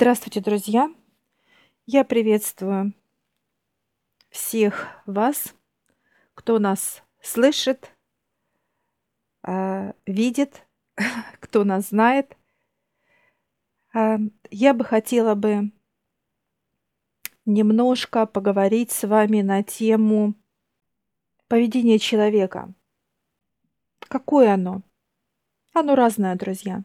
Здравствуйте, друзья! Я приветствую всех вас, кто нас слышит, а, видит, кто нас знает. А, я бы хотела бы немножко поговорить с вами на тему поведения человека. Какое оно? Оно разное, друзья.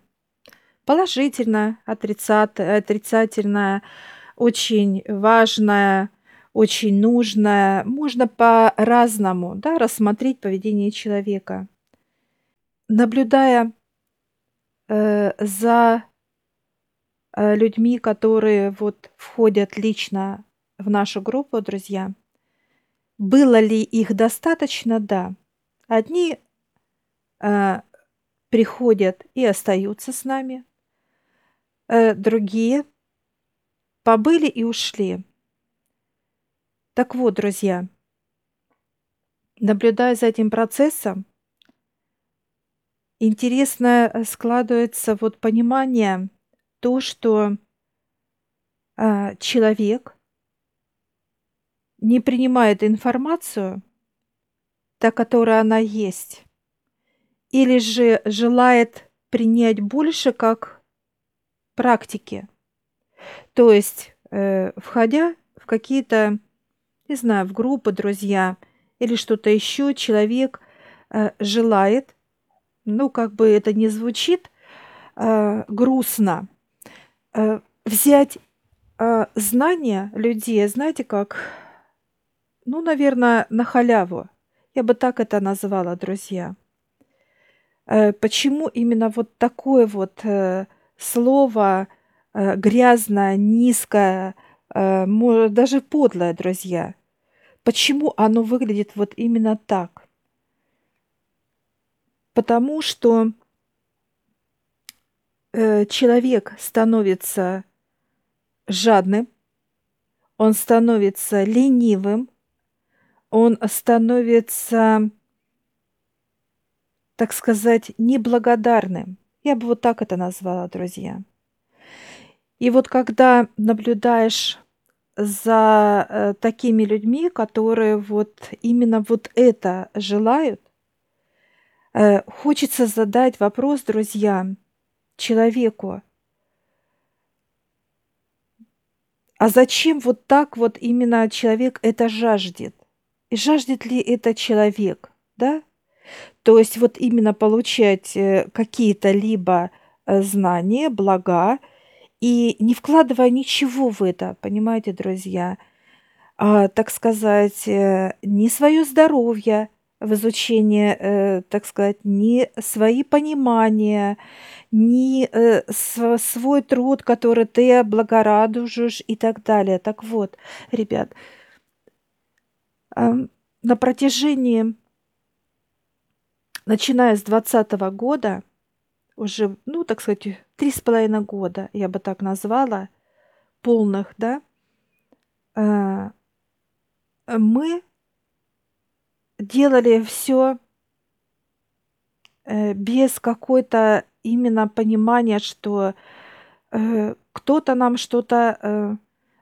Положительное, отрицат- отрицательное, очень важное, очень нужное. Можно по-разному да, рассмотреть поведение человека. Наблюдая э, за э, людьми, которые вот входят лично в нашу группу, друзья, было ли их достаточно? Да. Одни э, приходят и остаются с нами, э, другие побыли и ушли. Так вот, друзья, наблюдая за этим процессом, интересно э, складывается вот понимание то, что э, человек не принимает информацию, та, которая она есть, или же желает принять больше как практики. То есть, э, входя в какие-то, не знаю, в группы, друзья или что-то еще, человек э, желает, ну, как бы это не звучит э, грустно, э, взять э, знания людей, знаете как, ну, наверное, на халяву. Я бы так это назвала, друзья. Э, почему именно вот такое вот э, слово э, грязное, низкое, даже подлое, друзья? Почему оно выглядит вот именно так? Потому что человек становится жадным, он становится ленивым, он становится, так сказать, неблагодарным. Я бы вот так это назвала, друзья. И вот когда наблюдаешь за э, такими людьми, которые вот именно вот это желают, э, хочется задать вопрос, друзья, человеку, а зачем вот так вот именно человек это жаждет? И жаждет ли это человек, да? То есть вот именно получать э, какие-то либо э, знания, блага, и не вкладывая ничего в это, понимаете, друзья, а, так сказать, э, ни свое здоровье в изучение, так сказать, ни свои понимания, ни свой труд, который ты облагорадужишь и так далее. Так вот, ребят, на протяжении, начиная с двадцатого года, уже, ну, так сказать, три с половиной года, я бы так назвала, полных, да, э, мы делали все э, без какой-то именно понимания, что э, кто-то нам что-то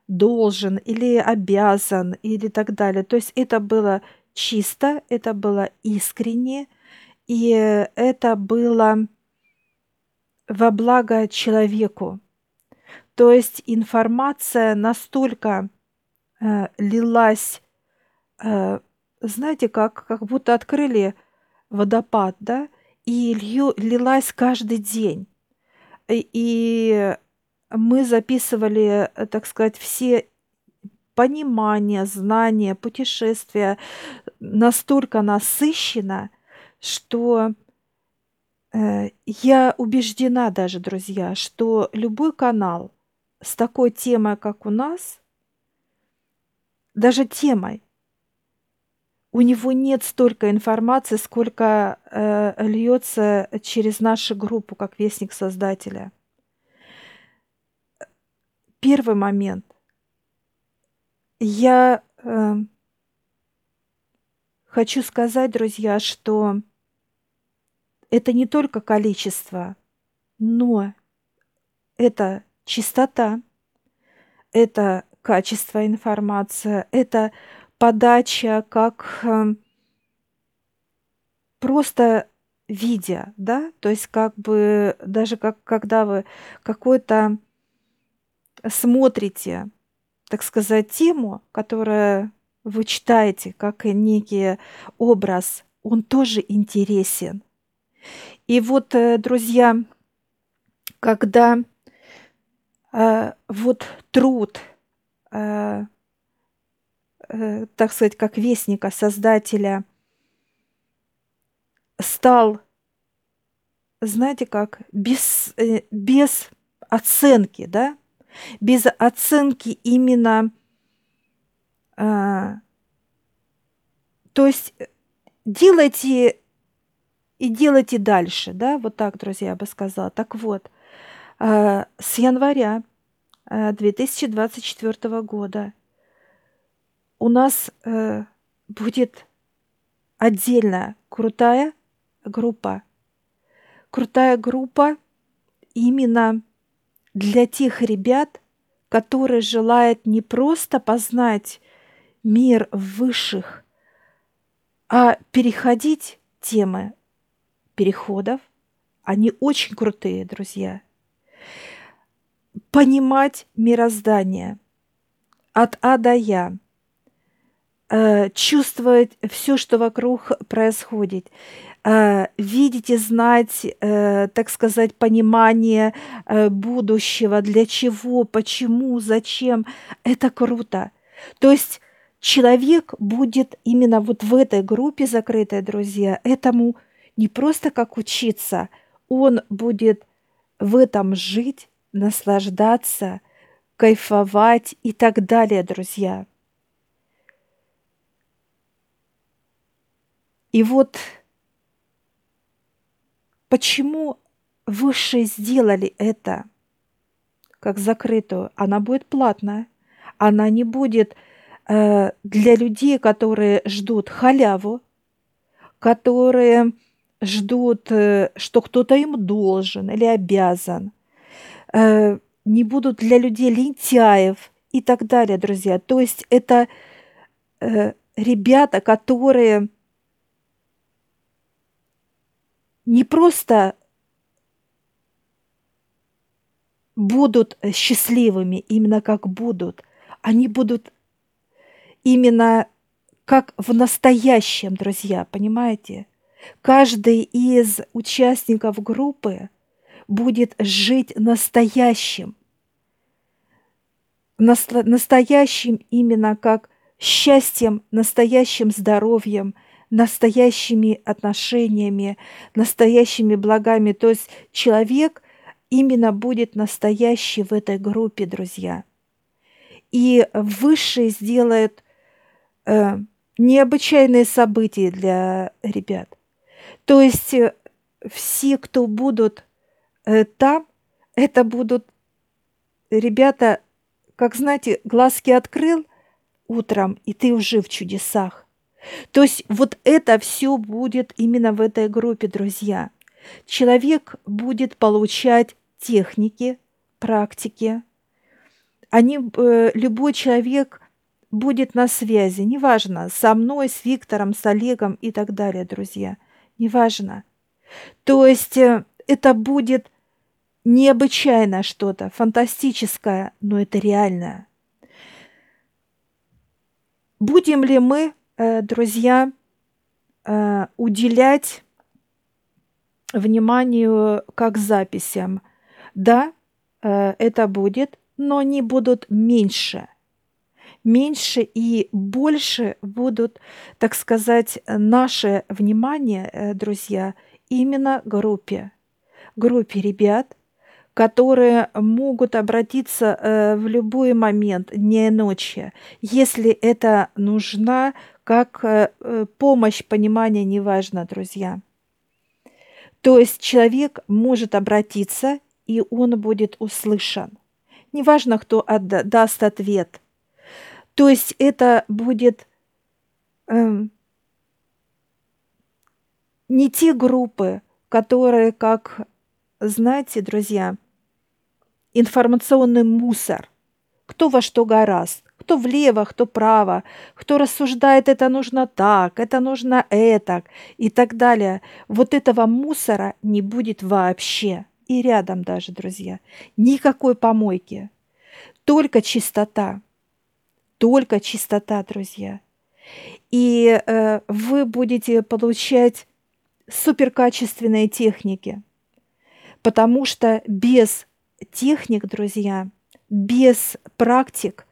должен или обязан или так далее. То есть это было чисто, это было искренне, и это было во благо человеку. То есть информация настолько э, лилась, э, знаете, как, как будто открыли водопад, да, и лью, лилась каждый день. И мы записывали, э, так сказать, все понимания, знания, путешествия настолько насыщенно, что э, я убеждена даже, друзья, что любой канал с такой темой, как у нас, даже темой, у него нет столько информации, сколько э, льется через нашу группу, как вестник Создателя. Первый момент. Я э, хочу сказать, друзья, что это не только количество, но это чистота, это качество информации, это подача как э, просто видя, да, то есть как бы даже как когда вы какой-то смотрите, так сказать, тему, которая вы читаете как некий образ, он тоже интересен. И вот, э, друзья, когда э, вот труд, э, так сказать, как вестника, создателя, стал, знаете как, без, без оценки, да, без оценки именно, то есть делайте и делайте дальше, да, вот так, друзья, я бы сказала. Так вот, э, с января 2024 э, года у нас э, будет отдельно крутая группа. Крутая группа именно для тех ребят, которые желают не просто познать мир высших, а переходить темы переходов. Они очень крутые, друзья. Понимать мироздание от А до Я. Э, чувствовать все, что вокруг происходит. Э, видеть и знать, э, так сказать, понимание будущего, для чего, почему, зачем. Это круто. То есть человек будет именно вот в этой группе закрытой, друзья, этому – не просто как учиться, он будет в этом жить, наслаждаться, кайфовать и так далее, друзья. И вот почему высшие сделали это как закрытую? Она будет платная. Она не будет э, для людей, которые ждут халяву, которые ждут, э, что кто-то им должен или обязан, э, не будут для людей лентяев и так далее, друзья. То есть это э, ребята, которые не просто будут счастливыми, именно как будут, они будут именно как в настоящем, друзья, понимаете? Каждый из участников группы будет жить настоящим. Настоящим именно как счастьем, настоящим здоровьем, настоящими отношениями, настоящими благами. То есть человек именно будет настоящий в этой группе, друзья. И высший сделает э, необычайные события для ребят. То есть э, все, кто будут э, там, это будут ребята, как знаете, глазки открыл утром, и ты уже в чудесах. То есть вот это все будет именно в этой группе, друзья. Человек будет получать техники, практики. Они, э, любой человек будет на связи, неважно, со мной, с Виктором, с Олегом и так далее, друзья – неважно. То есть э, это будет необычайно что-то, фантастическое, но это реальное. Будем ли мы, э, друзья, э, уделять вниманию как записям? Да, это будет, но они будут меньше – меньше и больше будут, так сказать, наше внимание, э, друзья, именно группе. Группе ребят, которые могут обратиться э, в любой момент, дня и ночи, если это нужна как э, помощь, понимание, неважно, друзья. То есть человек может обратиться, и он будет услышан. Неважно, кто даст ответ – то есть это будет эм, не те группы, которые, как знаете, друзья, информационный мусор. кто во что гораст, кто влево, кто право, кто рассуждает, это нужно так, это нужно это и так далее. Вот этого мусора не будет вообще. И рядом даже, друзья. Никакой помойки. Только чистота. Только чистота, друзья. И э, вы будете получать суперкачественные техники. Потому что без техник, друзья, без практик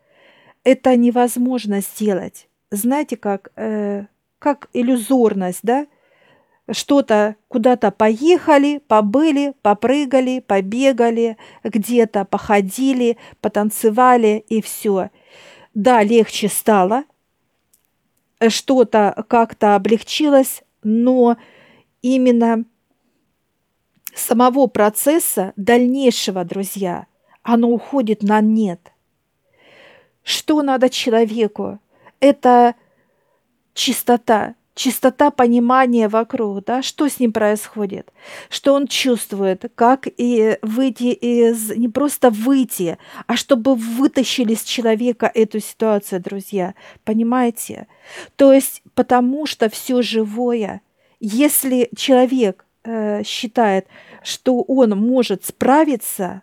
это невозможно сделать. Знаете, как, э, как иллюзорность, да? Что-то куда-то поехали, побыли, попрыгали, побегали, где-то походили, потанцевали и все. Да, легче стало, что-то как-то облегчилось, но именно самого процесса дальнейшего, друзья, оно уходит на нет. Что надо человеку? Это чистота, чистота понимания вокруг, да, что с ним происходит, что он чувствует, как и выйти из, не просто выйти, а чтобы вытащили с человека эту ситуацию, друзья, понимаете? То есть потому что все живое, если человек э, считает, что он может справиться,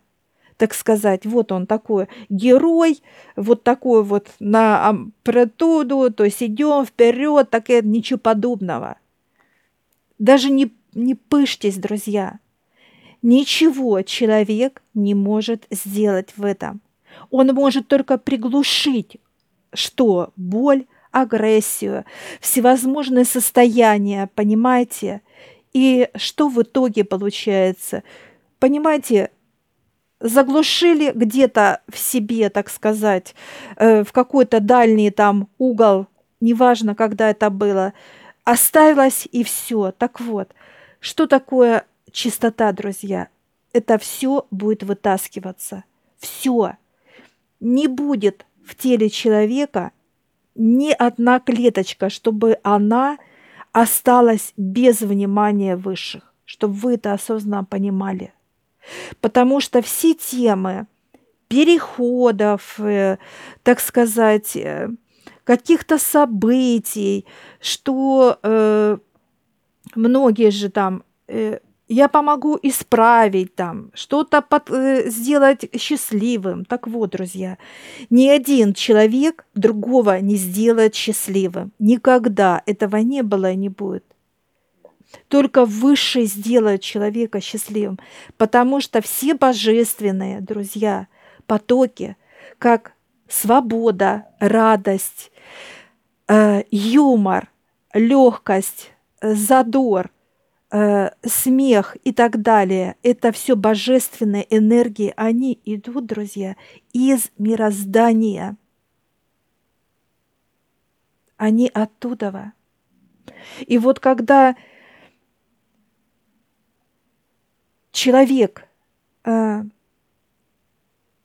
так сказать, вот он такой герой, вот такой вот на амплитуду, то есть идем вперед, так и ничего подобного. Даже не, не пышьтесь, друзья. Ничего человек не может сделать в этом. Он может только приглушить, что боль, агрессию, всевозможные состояния, понимаете? И что в итоге получается? Понимаете, заглушили где-то в себе, так сказать, э, в какой-то дальний там угол, неважно, когда это было, оставилось и все. Так вот, что такое чистота, друзья? Это все будет вытаскиваться. Все. Не будет в теле человека ни одна клеточка, чтобы она осталась без внимания высших, чтобы вы это осознанно понимали. Потому что все темы переходов, э, так сказать, э, каких-то событий, что э, многие же там я помогу исправить там, что-то под, э, сделать счастливым. Так вот, друзья, ни один человек другого не сделает счастливым. Никогда этого не было и не будет. Только Высший сделает человека счастливым, потому что все божественные, друзья, потоки, как свобода, радость, э, юмор, легкость, задор, э, смех и так далее, это все божественные энергии, они идут, друзья, из мироздания. Они оттуда. И вот когда человек э,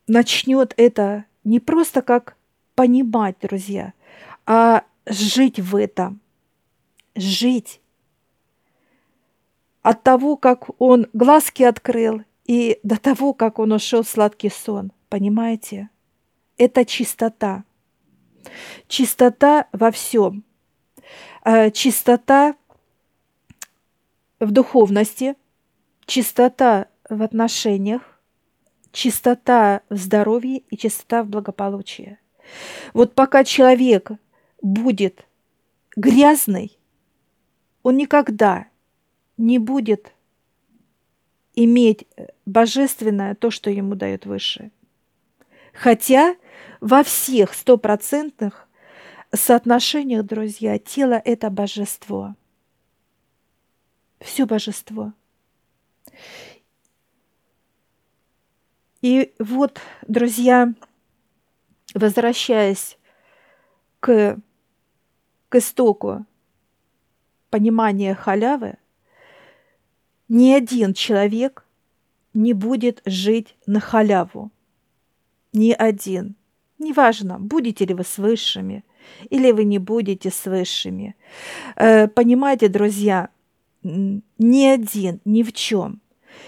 начнет это не просто как понимать, друзья, а жить в этом, жить. От того, как он глазки открыл, и до того, как он ушел в сладкий сон. Понимаете? Это чистота. Чистота во всем. Э, чистота в духовности, чистота в отношениях, чистота в здоровье и чистота в благополучии. Вот пока человек будет грязный, он никогда не будет иметь божественное то, что ему дает выше. Хотя во всех стопроцентных соотношениях, друзья, тело – это божество. Все божество – И вот, друзья, возвращаясь к, к истоку понимания халявы, ни один человек не будет жить на халяву. Ни один. Неважно, будете ли вы с высшими, или вы не будете с высшими. Э, понимаете, друзья, ни один, ни в чем.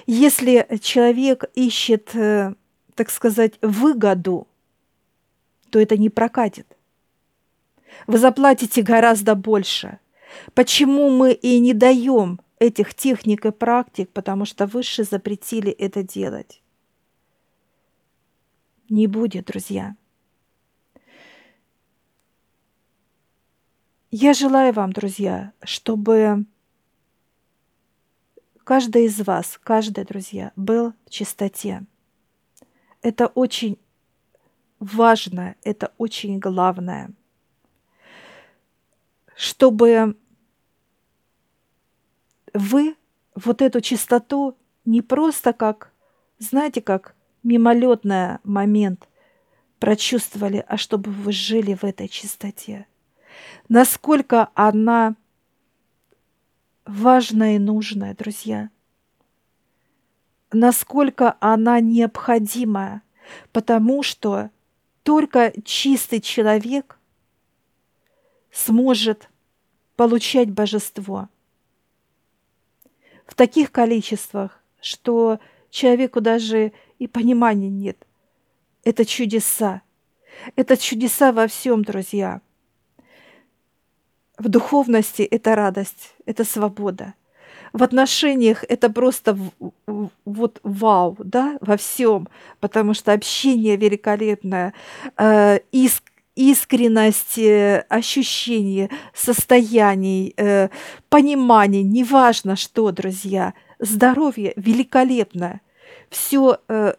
Если человек ищет, э, так сказать, выгоду то это не прокатит. Вы заплатите гораздо больше. Почему мы и не даем этих техник и практик? Потому что высшие запретили это делать. Не будет, друзья. Я желаю вам, друзья, чтобы каждый из вас, каждый, друзья, был в чистоте. Это очень важно, это очень главное. Чтобы вы вот эту чистоту не просто как, знаете, как мимолетный момент прочувствовали, а чтобы вы жили в этой чистоте – насколько она важная и нужная, друзья. Насколько она необходима, потому что только чистый человек сможет получать божество в таких количествах, что человеку даже и понимания нет. Это чудеса. Это чудеса во всем, друзья – в духовности это радость, это свобода. В отношениях это просто вот вау, да, во всем, потому что общение великолепное, э, иск, искренность ощущений, состояний, э, понимание, неважно что, друзья, здоровье великолепное. Все э,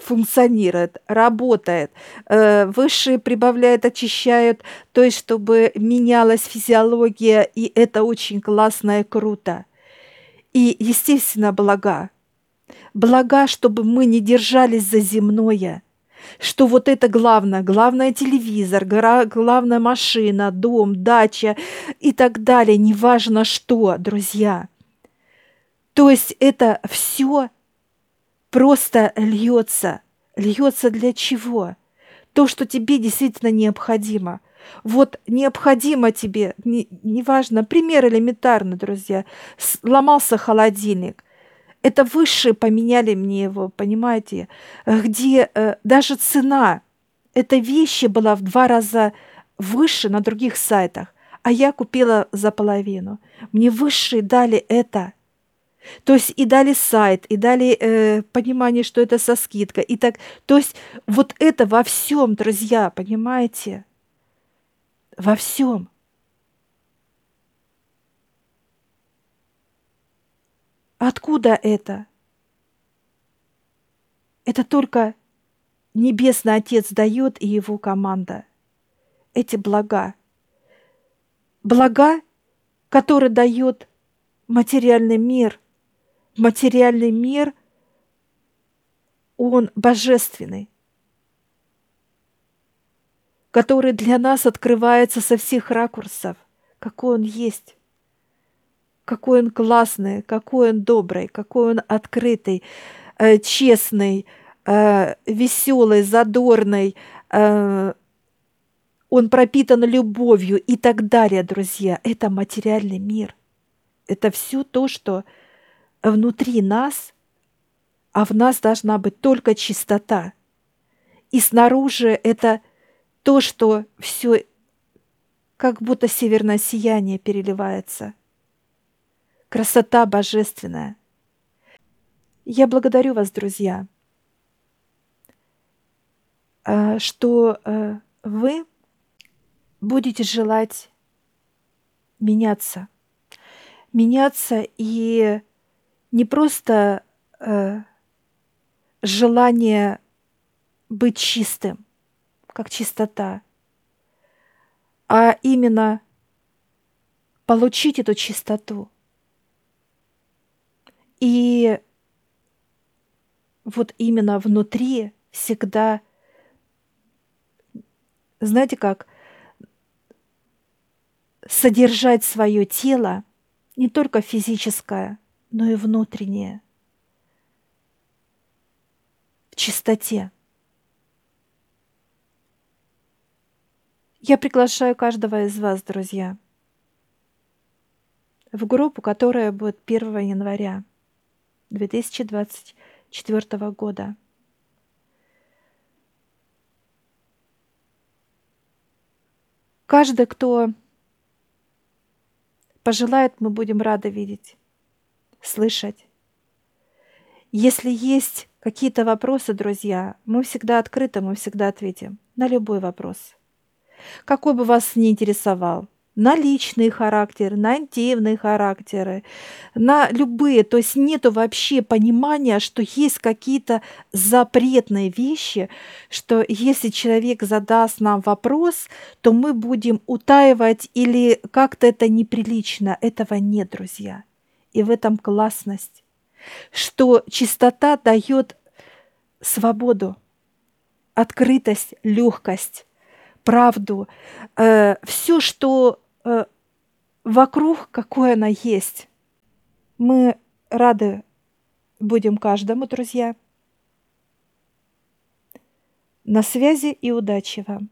функционирует, работает. Э, высшие прибавляют, очищают, то есть чтобы менялась физиология, и это очень классно и круто. И, естественно, блага. Блага, чтобы мы не держались за земное, что вот это главное, главное телевизор, главная машина, дом, дача и так далее, неважно что, друзья. То есть это все просто льется. Льется для чего? То, что тебе действительно необходимо. Вот необходимо тебе, не, неважно, пример элементарный, друзья, сломался холодильник. Это высшие поменяли мне его, понимаете, где э, даже цена этой вещи была в два раза выше на других сайтах, а я купила за половину. Мне высшие дали это. То есть и дали сайт, и дали э, понимание, что это со скидкой. И так, то есть вот это во всем, друзья, понимаете? Во всем. Откуда это? Это только Небесный Отец дает и его команда. Эти блага. Блага, которые дает материальный мир – материальный мир, он божественный, который для нас открывается со всех ракурсов, какой он есть, какой он классный, какой он добрый, какой он открытый, э, честный, э, веселый, задорный, э, он пропитан любовью и так далее, друзья. Это материальный мир. Это все то, что внутри нас, а в нас должна быть только чистота. И снаружи это то, что все как будто северное сияние переливается. Красота божественная. Я благодарю вас, друзья, э, что э, вы будете желать меняться. Меняться и не просто э, желание быть чистым, как чистота, а именно получить эту чистоту. И вот именно внутри всегда, знаете как, содержать свое тело, не только физическое – но и внутреннее, в чистоте. Я приглашаю каждого из вас, друзья, в группу, которая будет 1 января 2024 года. Каждый, кто пожелает, мы будем рады видеть, слышать. Если есть какие-то вопросы, друзья, мы всегда открыты, мы всегда ответим на любой вопрос. Какой бы вас ни интересовал, на личный характер, на интимные характеры, на любые. То есть нету вообще понимания, что есть какие-то запретные вещи, что если человек задаст нам вопрос, то мы будем утаивать или как-то это неприлично. Этого нет, друзья. И в этом классность, что чистота дает свободу, открытость, легкость, правду, э, все, что э, вокруг, какой она есть. Мы рады будем каждому, друзья. На связи и удачи вам!